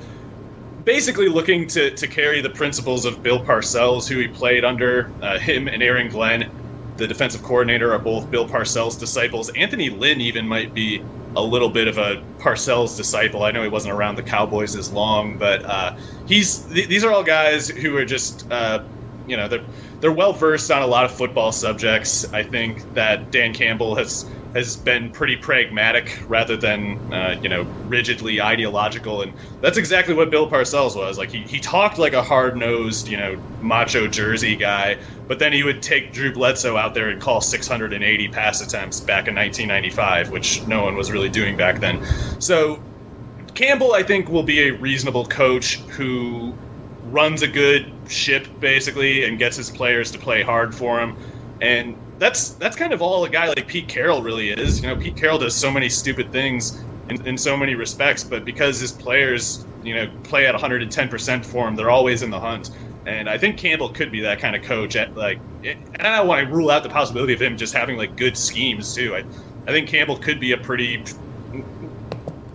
[SPEAKER 2] basically looking to to carry the principles of Bill Parcells, who he played under. Uh, him and Aaron Glenn, the defensive coordinator, are both Bill Parcells disciples. Anthony Lynn even might be a little bit of a Parcells disciple. I know he wasn't around the Cowboys as long, but uh, he's th- these are all guys who are just uh, you know they're they're well versed on a lot of football subjects. I think that Dan Campbell has has been pretty pragmatic rather than uh, you know rigidly ideological, and that's exactly what Bill Parcells was. Like he, he talked like a hard nosed you know macho Jersey guy, but then he would take Drew Bledsoe out there and call 680 pass attempts back in 1995, which no one was really doing back then. So Campbell, I think, will be a reasonable coach who runs a good ship basically and gets his players to play hard for him. And that's that's kind of all a guy like Pete Carroll really is. You know, Pete Carroll does so many stupid things in, in so many respects, but because his players, you know, play at 110% for him, they're always in the hunt. And I think Campbell could be that kind of coach. At like, and I don't want to rule out the possibility of him just having like good schemes too. I, I think Campbell could be a pretty,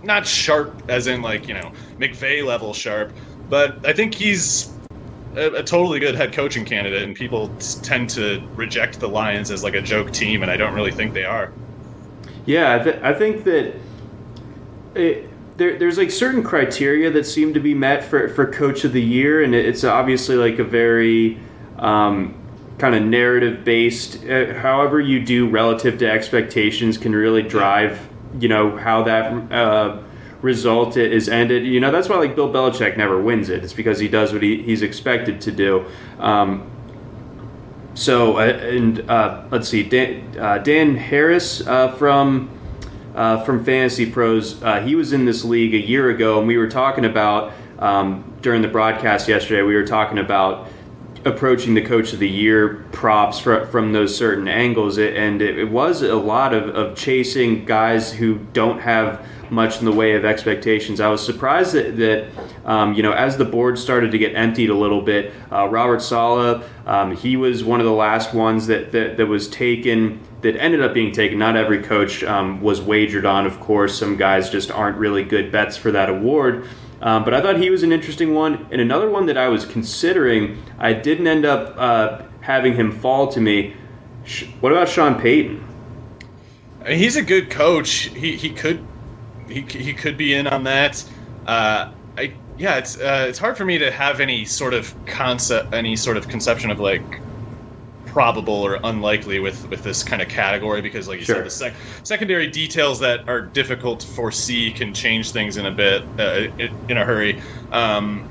[SPEAKER 2] not sharp as in like you know McVay level sharp, but I think he's a, a, totally good head coaching candidate, and people tend to reject the Lions as like a joke team, and I don't really think they are.
[SPEAKER 1] Yeah, I, th- I think that it, there, there's like certain criteria that seem to be met for, for coach of the year, and it's obviously like a very um, kind of narrative based. Uh, however, you do relative to expectations can really drive, you know, how that. Uh, result is ended. You know, that's why like Bill Belichick never wins it. It's because he does what he, he's expected to do. Um, so, uh, and uh, let's see, Dan, uh, Dan Harris uh, from uh, from Fantasy Pros, he was in this league a year ago, and we were talking about um, during the broadcast yesterday. We were talking about approaching the coach of the year props for, from those certain angles, and it, it was a lot of, of chasing guys who don't have much in the way of expectations. I was surprised that, that um, you know, as the board started to get emptied a little bit, uh, Robert Saleh, um, he was one of the last ones that, that, that, was taken, that ended up being taken. Not every coach um, was wagered on, of course. Some guys just aren't really good bets for that award. Um, but I thought he was an interesting one. And another one that I was considering, I didn't end up uh, having him fall to me. What about Sean Payton?
[SPEAKER 2] He's a good coach. He, he could he, he could be in on that. Uh, I yeah, it's uh, it's hard for me to have any sort of concept, any sort of conception of like probable or unlikely with with this kind of category because, like you sure. said, the sec- secondary details that are difficult to foresee can change things in a bit uh, in a hurry. Um,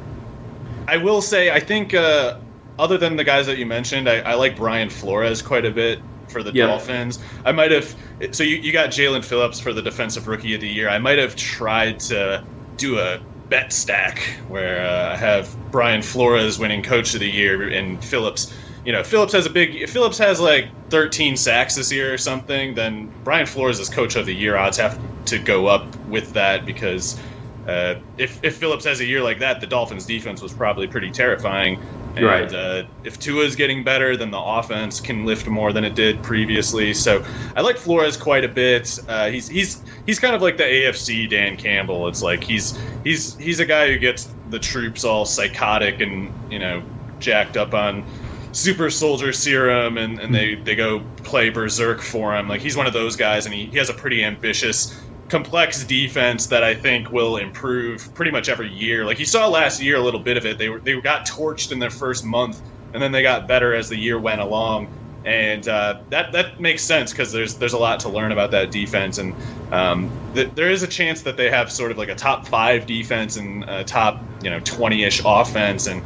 [SPEAKER 2] I will say, I think uh, other than the guys that you mentioned, I, I like Brian Flores quite a bit for the yep. Dolphins. I might have. So you, you got Jaelan Phillips for the Defensive Rookie of the Year. I might have tried to do a bet stack where uh, I have Brian Flores winning Coach of the Year and Phillips. You know, Phillips has a big. If Phillips has like 13 sacks this year or something, then Brian Flores as Coach of the Year odds have to go up with that because uh, if if Phillips has a year like that, the Dolphins' defense was probably pretty terrifying And,
[SPEAKER 1] right.
[SPEAKER 2] Uh, if Tua is getting better, then the offense can lift more than it did previously. So I like Flores quite a bit. Uh, he's he's he's kind of like the AFC Dan Campbell. It's like he's he's he's a guy who gets the troops all psychotic and you know jacked up on super soldier serum and, and they, they go play berserk for him. Like he's one of those guys and he, he has a pretty ambitious complex defense that I think will improve pretty much every year. Like you saw last year a little bit of it. They were they got torched in their first month, and then they got better as the year went along. And uh, that that makes sense because there's there's a lot to learn about that defense, and um, th- there is a chance that they have sort of like a top five defense and a top you know twenty ish offense, and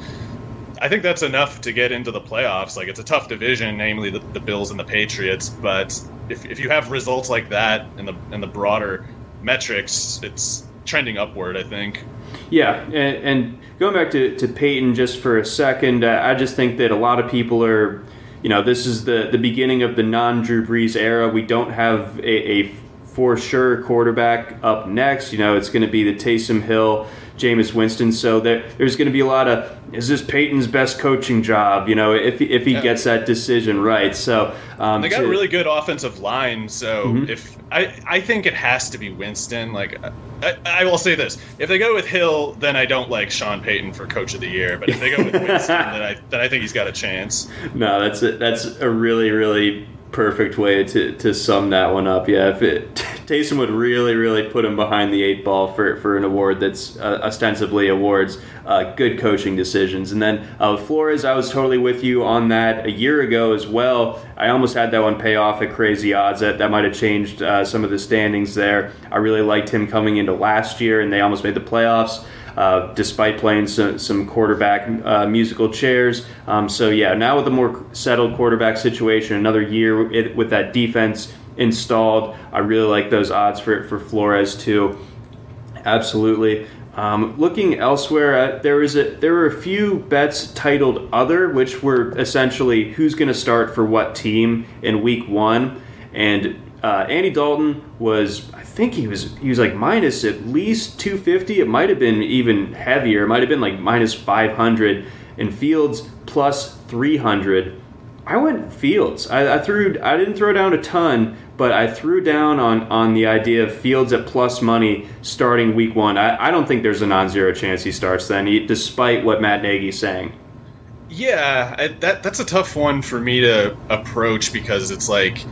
[SPEAKER 2] I think that's enough to get into the playoffs. Like it's a tough division, namely the, the Bills and the Patriots, but if, if you have results like that in the in the broader metrics, it's trending upward. I think.
[SPEAKER 1] Yeah, and, and going back to, to Payton just for a second, uh, I just think that a lot of people are, you know, this is the, the beginning of the non Drew Brees era. We don't have a, a for sure quarterback up next. You know, it's going to be the Taysom Hill Jameis Winston. So there, there's going to be a lot of is this Payton's best coaching job? You know, if if he yeah. gets that decision right. So
[SPEAKER 2] um, they got to, a really good offensive line. So mm-hmm. if I I think it has to be Winston. Like I, I, will say this: if they go with Hill, then I don't like Sean Payton for Coach of the Year. But if they go with *laughs* Winston, then I then I think he's got a chance.
[SPEAKER 1] No, that's a, that's a really really perfect way to, to sum that one up. Yeah, if it *laughs* Taysom would really really put him behind the eight ball for, for an award that's uh, ostensibly awards uh, good coaching decisions. And then uh, Flores, I was totally with you on that a year ago as well. I almost had that one pay off at crazy odds. That that might have changed uh, some of the standings there. I really liked him coming into last year, and they almost made the playoffs uh, despite playing some, some quarterback uh, musical chairs. Um, so, yeah, now with a more settled quarterback situation, another year with that defense installed, I really like those odds for, for Flores, too. Absolutely. Um, looking elsewhere, uh, there was a there were a few bets titled "Other," which were essentially who's going to start for what team in Week One, and uh, Andy Dalton was think he was he was like minus at least 250. It might have been even heavier. It might have been like minus 500. And Fields plus 300. I went Fields. I, I, threw. I didn't throw down a ton, but I threw down on on the idea of Fields at plus money starting week one. I, I don't think there's a non-zero chance he starts then, he, despite what Matt Nagy's saying.
[SPEAKER 2] Yeah, I, that that's a tough one for me to approach because it's like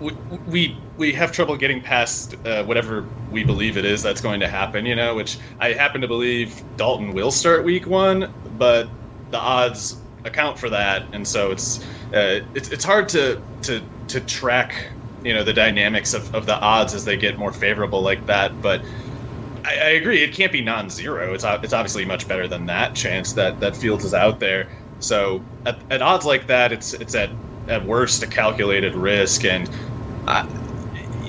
[SPEAKER 2] we, we we have trouble getting past uh, whatever we believe it is that's going to happen, you know, which I happen to believe Dalton will start week one, but the odds account for that, and so it's uh, it's, it's hard to, to to track, you know, the dynamics of, of the odds as they get more favorable like that. But I, I agree, it can't be non-zero. It's it's obviously much better than that chance that that Fields is out there. So at, at odds like that, it's it's at at worst a calculated risk, and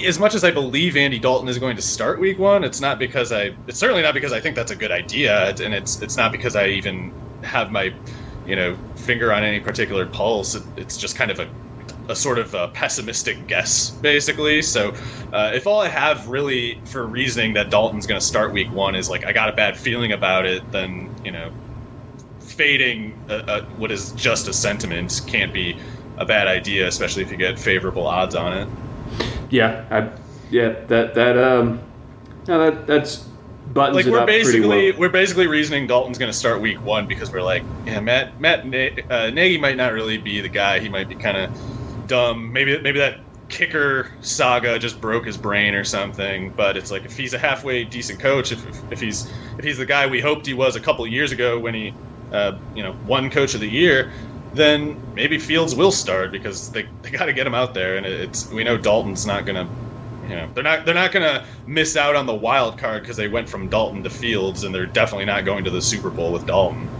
[SPEAKER 2] as much as I believe Andy Dalton is going to start Week One, it's not because I. It's certainly not because I think that's a good idea, and it's it's not because I even have my, you know, finger on any particular pulse. It, it's just kind of a, a sort of a pessimistic guess, basically. So, uh, if all I have really for reasoning that Dalton's going to start Week One is like I got a bad feeling about it, then you know, fading a, a, what is just a sentiment can't be a bad idea, especially if you get favorable odds on it.
[SPEAKER 1] Yeah, I, yeah, that that um, no, that that's buttons
[SPEAKER 2] like
[SPEAKER 1] we're
[SPEAKER 2] basically
[SPEAKER 1] well.
[SPEAKER 2] we're basically reasoning Dalton's going to start week one because we're like, yeah, Matt Matt uh, Nagy might not really be the guy. He might be kind of dumb. Maybe maybe that kicker saga just broke his brain or something. But it's like if he's a halfway decent coach, if, if, if he's if he's the guy we hoped he was a couple years ago when he uh, you know won Coach of the Year, then maybe Fields will start because they, they got to get him out there, and it's we know Dalton's not gonna, you know, they're not they're not gonna miss out on the wild card because they went from Dalton to Fields, and they're definitely not going to the Super Bowl with Dalton. *sighs*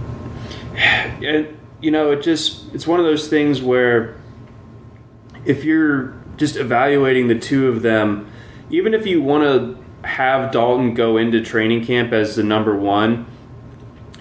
[SPEAKER 1] And you know, it just it's one of those things where if you're just evaluating the two of them, even if you want to have Dalton go into training camp as the number one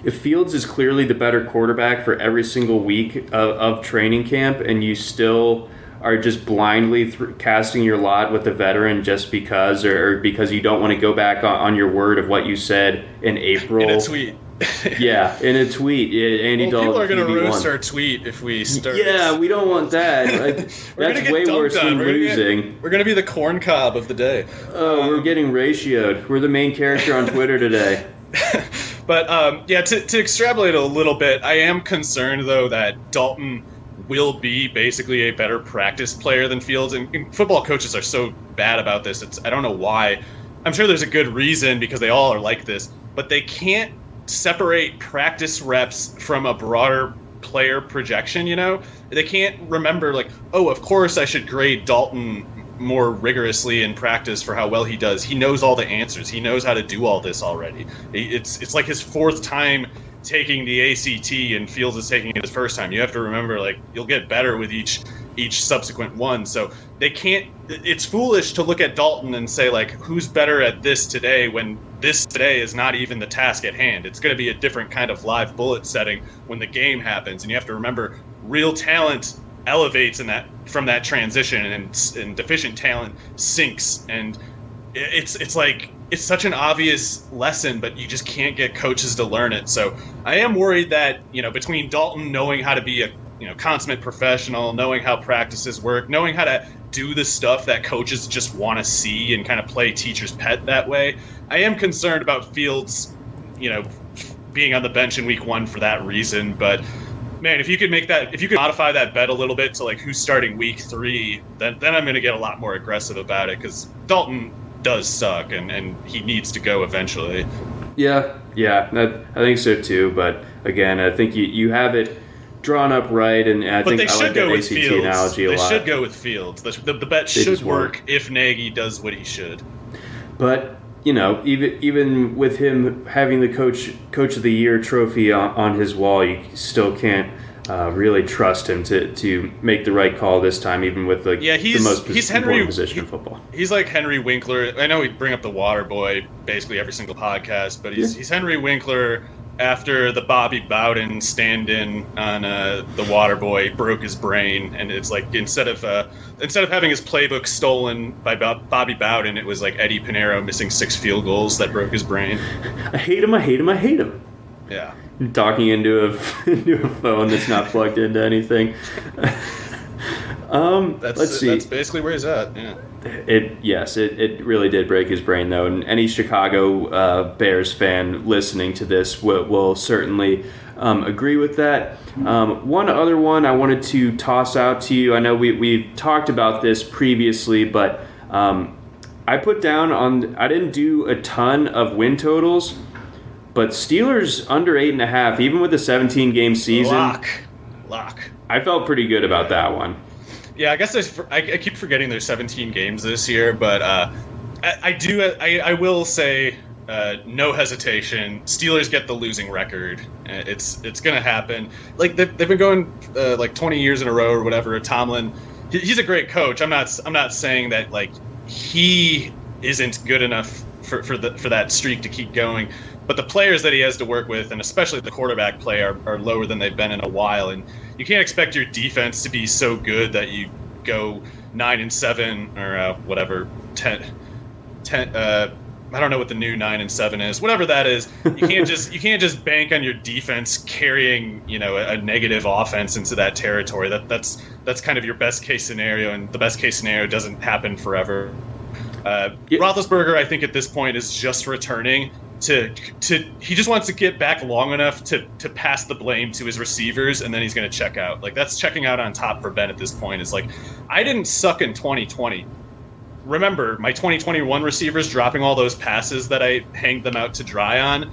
[SPEAKER 1] if Fields is clearly the better quarterback for every single week of, of training camp, and you still are just blindly th- casting your lot with the veteran just because, or, or because you don't want to go back on, on, your word of what you said in April.
[SPEAKER 2] In a tweet. *laughs*
[SPEAKER 1] yeah, in a tweet, yeah, Andy
[SPEAKER 2] well,
[SPEAKER 1] Dalton.
[SPEAKER 2] People are going to
[SPEAKER 1] QB1.
[SPEAKER 2] roast our tweet if we start.
[SPEAKER 1] Yeah, we don't want that. *laughs* Like, that's way worse
[SPEAKER 2] on.
[SPEAKER 1] than
[SPEAKER 2] We're gonna get-
[SPEAKER 1] losing.
[SPEAKER 2] we're going to be the corn cob of the day.
[SPEAKER 1] Oh, we're um, getting ratioed. We're the main character on Twitter today. *laughs*
[SPEAKER 2] But um, yeah, to, to extrapolate a little bit, I am concerned though that Dalton will be basically a better practice player than Fields, and, and football coaches are so bad about this. It's I don't know why. I'm sure there's a good reason because they all are like this, but they can't separate practice reps from a broader player projection. You know, they can't remember like, oh, of course I should grade Dalton more rigorously in practice for how well he does. He knows all the answers. He knows how to do all this already. It's it's like his fourth time taking the ACT and Fields is taking it his first time. You have to remember like you'll get better with each each subsequent one. So they can't it's foolish to look at Dalton and say like who's better at this today when this today is not even the task at hand. It's going to be a different kind of live bullet setting when the game happens and you have to remember real talent elevates in that from that transition and, and deficient talent sinks. And it's it's like it's such an obvious lesson but you just can't get coaches to learn it. So i am worried that you know between dalton knowing how to be a you know consummate professional knowing how practices work knowing how to do the stuff that coaches just want to see and kind of play teacher's pet that way i am concerned about fields you know being on the bench in week one for that reason. But man, if you could make that, if you could modify that bet a little bit to like who's starting week three, then then I'm going to get a lot more aggressive about it because Dalton does suck and and he needs to go eventually.
[SPEAKER 1] Yeah, yeah, I think so too. But again, I think you, you have it drawn up right, and I
[SPEAKER 2] But
[SPEAKER 1] think
[SPEAKER 2] they
[SPEAKER 1] I
[SPEAKER 2] should
[SPEAKER 1] like
[SPEAKER 2] go with
[SPEAKER 1] ACT
[SPEAKER 2] Fields.
[SPEAKER 1] analogy a
[SPEAKER 2] They
[SPEAKER 1] lot.
[SPEAKER 2] should go with Fields. The, the, the bet
[SPEAKER 1] They
[SPEAKER 2] should
[SPEAKER 1] won't.
[SPEAKER 2] work if Nagy does what he should.
[SPEAKER 1] But you know, even even with him having the coach coach of the year trophy on, on his wall, you still can't uh, really trust him to, to make the right call this time, even with the,
[SPEAKER 2] Yeah, he's-
[SPEAKER 1] the most
[SPEAKER 2] he's
[SPEAKER 1] important
[SPEAKER 2] Henry-
[SPEAKER 1] position
[SPEAKER 2] he-
[SPEAKER 1] in football.
[SPEAKER 2] He's like Henry Winkler. I know we bring up the Water Boy basically every single podcast, but he's,
[SPEAKER 1] Yeah.
[SPEAKER 2] he's Henry Winkler after the Bobby Bowden stand-in on uh, the Waterboy broke his brain, and it's like instead of uh, instead of having his playbook stolen by Bob- Bobby Bowden, it was like Eddy Piñeiro missing six field goals that broke his brain.
[SPEAKER 1] I hate him. I hate him. I hate him.
[SPEAKER 2] Yeah.
[SPEAKER 1] Talking into a *laughs* into a phone that's not plugged into anything. *laughs* um,
[SPEAKER 2] That's
[SPEAKER 1] let's see.
[SPEAKER 2] that's basically where he's at. Yeah.
[SPEAKER 1] It yes, it, it really did break his brain though, and any Chicago uh, Bears fan listening to this will, will certainly um, agree with that. Um, one other one I wanted to toss out to you. I know we we've talked about this previously, but um, I put down on. I didn't do a ton of win totals, but Steelers under eight and a half, even with the 17 game season,
[SPEAKER 2] Lock. Lock.
[SPEAKER 1] I felt pretty good about that one.
[SPEAKER 2] Yeah, I guess there's, I, I keep forgetting there's 17 games this year, but uh, I, I do. I, I will say, uh, no hesitation. Steelers get the losing record. Uh, It's it's gonna happen. Like they've, they've been going uh, like 20 years in a row or whatever. Tomlin, he- he's a great coach. I'm not I'm not saying that like he isn't good enough for for the for that streak to keep going. But the players that he has to work with, and especially the quarterback play, are, are lower than they've been in a while. And you can't expect your defense to be so good that you go nine and seven or uh, whatever ten, ten uh, I don't know what the new nine and seven is. Whatever that is, you can't *laughs* just you can't just bank on your defense carrying you know a, a negative offense into that territory. That that's that's kind of your best case scenario, and the best case scenario doesn't happen forever. Uh,
[SPEAKER 1] Yeah.
[SPEAKER 2] Roethlisberger, I think at this point is just returning to to he just wants to get back long enough to to pass the blame to his receivers, and then he's going to check out. Like that's checking out on top for Ben at this point. Is like I didn't suck in 2020. Remember my 2021 receivers dropping all those passes that I hanged them out to dry on.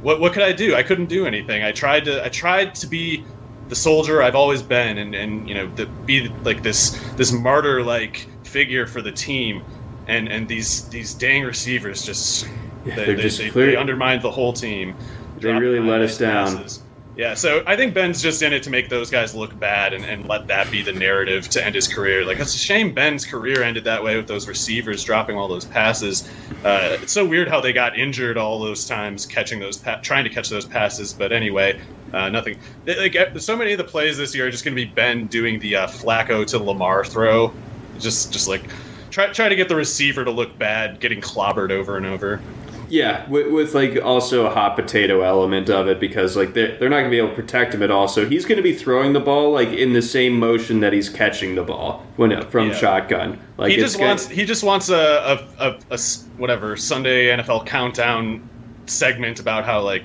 [SPEAKER 2] What what could I do? I couldn't do anything. I tried to I tried to be the soldier I've always been, and and you know to be like this this martyr like figure for the team, and and these these dang receivers just
[SPEAKER 1] Yeah,
[SPEAKER 2] they,
[SPEAKER 1] they're
[SPEAKER 2] they,
[SPEAKER 1] just
[SPEAKER 2] they,
[SPEAKER 1] clear-
[SPEAKER 2] they undermined the whole team.
[SPEAKER 1] They really let us down.
[SPEAKER 2] passes. Yeah, so I think Ben's just in it to make those guys look bad and, and let that be the narrative to end his career. Like it's a shame Ben's career ended that way with those receivers dropping all those passes. Uh, it's so weird how they got injured all those times catching those pa- trying to catch those passes. But anyway, uh, nothing. Like so many of the plays this year are just going to be Ben doing the uh, Flacco to Lamar throw, just just like try try to get the receiver to look bad, getting clobbered over and over.
[SPEAKER 1] Yeah, with, with, like also a hot potato element of it because like they're, they're not gonna be able to protect him at all. So he's gonna be throwing the ball like in the same motion that he's catching the ball when from yeah. shotgun. Like
[SPEAKER 2] he just wants he just wants a, a, a, a whatever Sunday NFL countdown segment about how like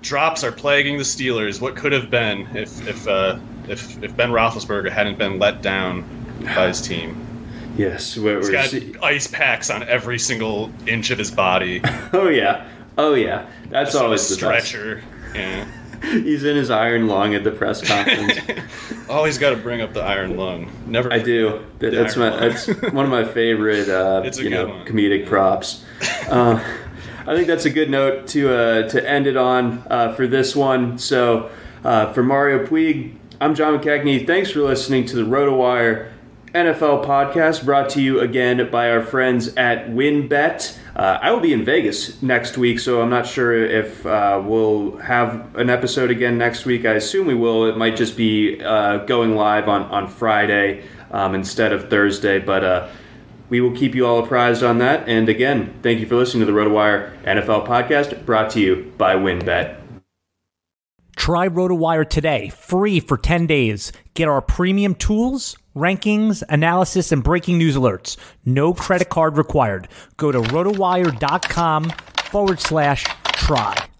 [SPEAKER 2] drops are plaguing the Steelers. What could have been if if uh, if if Ben Roethlisberger hadn't been let down by his team?
[SPEAKER 1] Yes,
[SPEAKER 2] we're, he's got see- ice packs on every single inch of his body. *laughs*
[SPEAKER 1] oh yeah, oh yeah. That's always the
[SPEAKER 2] stretcher. Best. Yeah. *laughs*
[SPEAKER 1] He's in his iron lung at the press *laughs* conference.
[SPEAKER 2] Always got to bring up the iron lung. Never.
[SPEAKER 1] I do. That's my. Lung. That's one of my favorite. Uh, you know, one. comedic props. Uh, I think that's a good note to uh, to end it on uh, for this one. So, uh, for Mario Puig, I'm John McKechnie. Thanks for listening to the RotoWire NFL podcast, brought to you again by our friends at WynnBET. Uh, I will be in Vegas next week, so I'm not sure if uh, we'll have an episode again next week. I assume we will. It might just be uh, going live on on Friday um, instead of Thursday, but uh, we will keep you all apprised on that. And again, thank you for listening to the RotoWire NFL podcast brought to you by WynnBET.
[SPEAKER 4] Try RotoWire today, free for 10 days. Get our premium tools, rankings, analysis, and breaking news alerts. No credit card required. Go to rotowire.com forward slash try.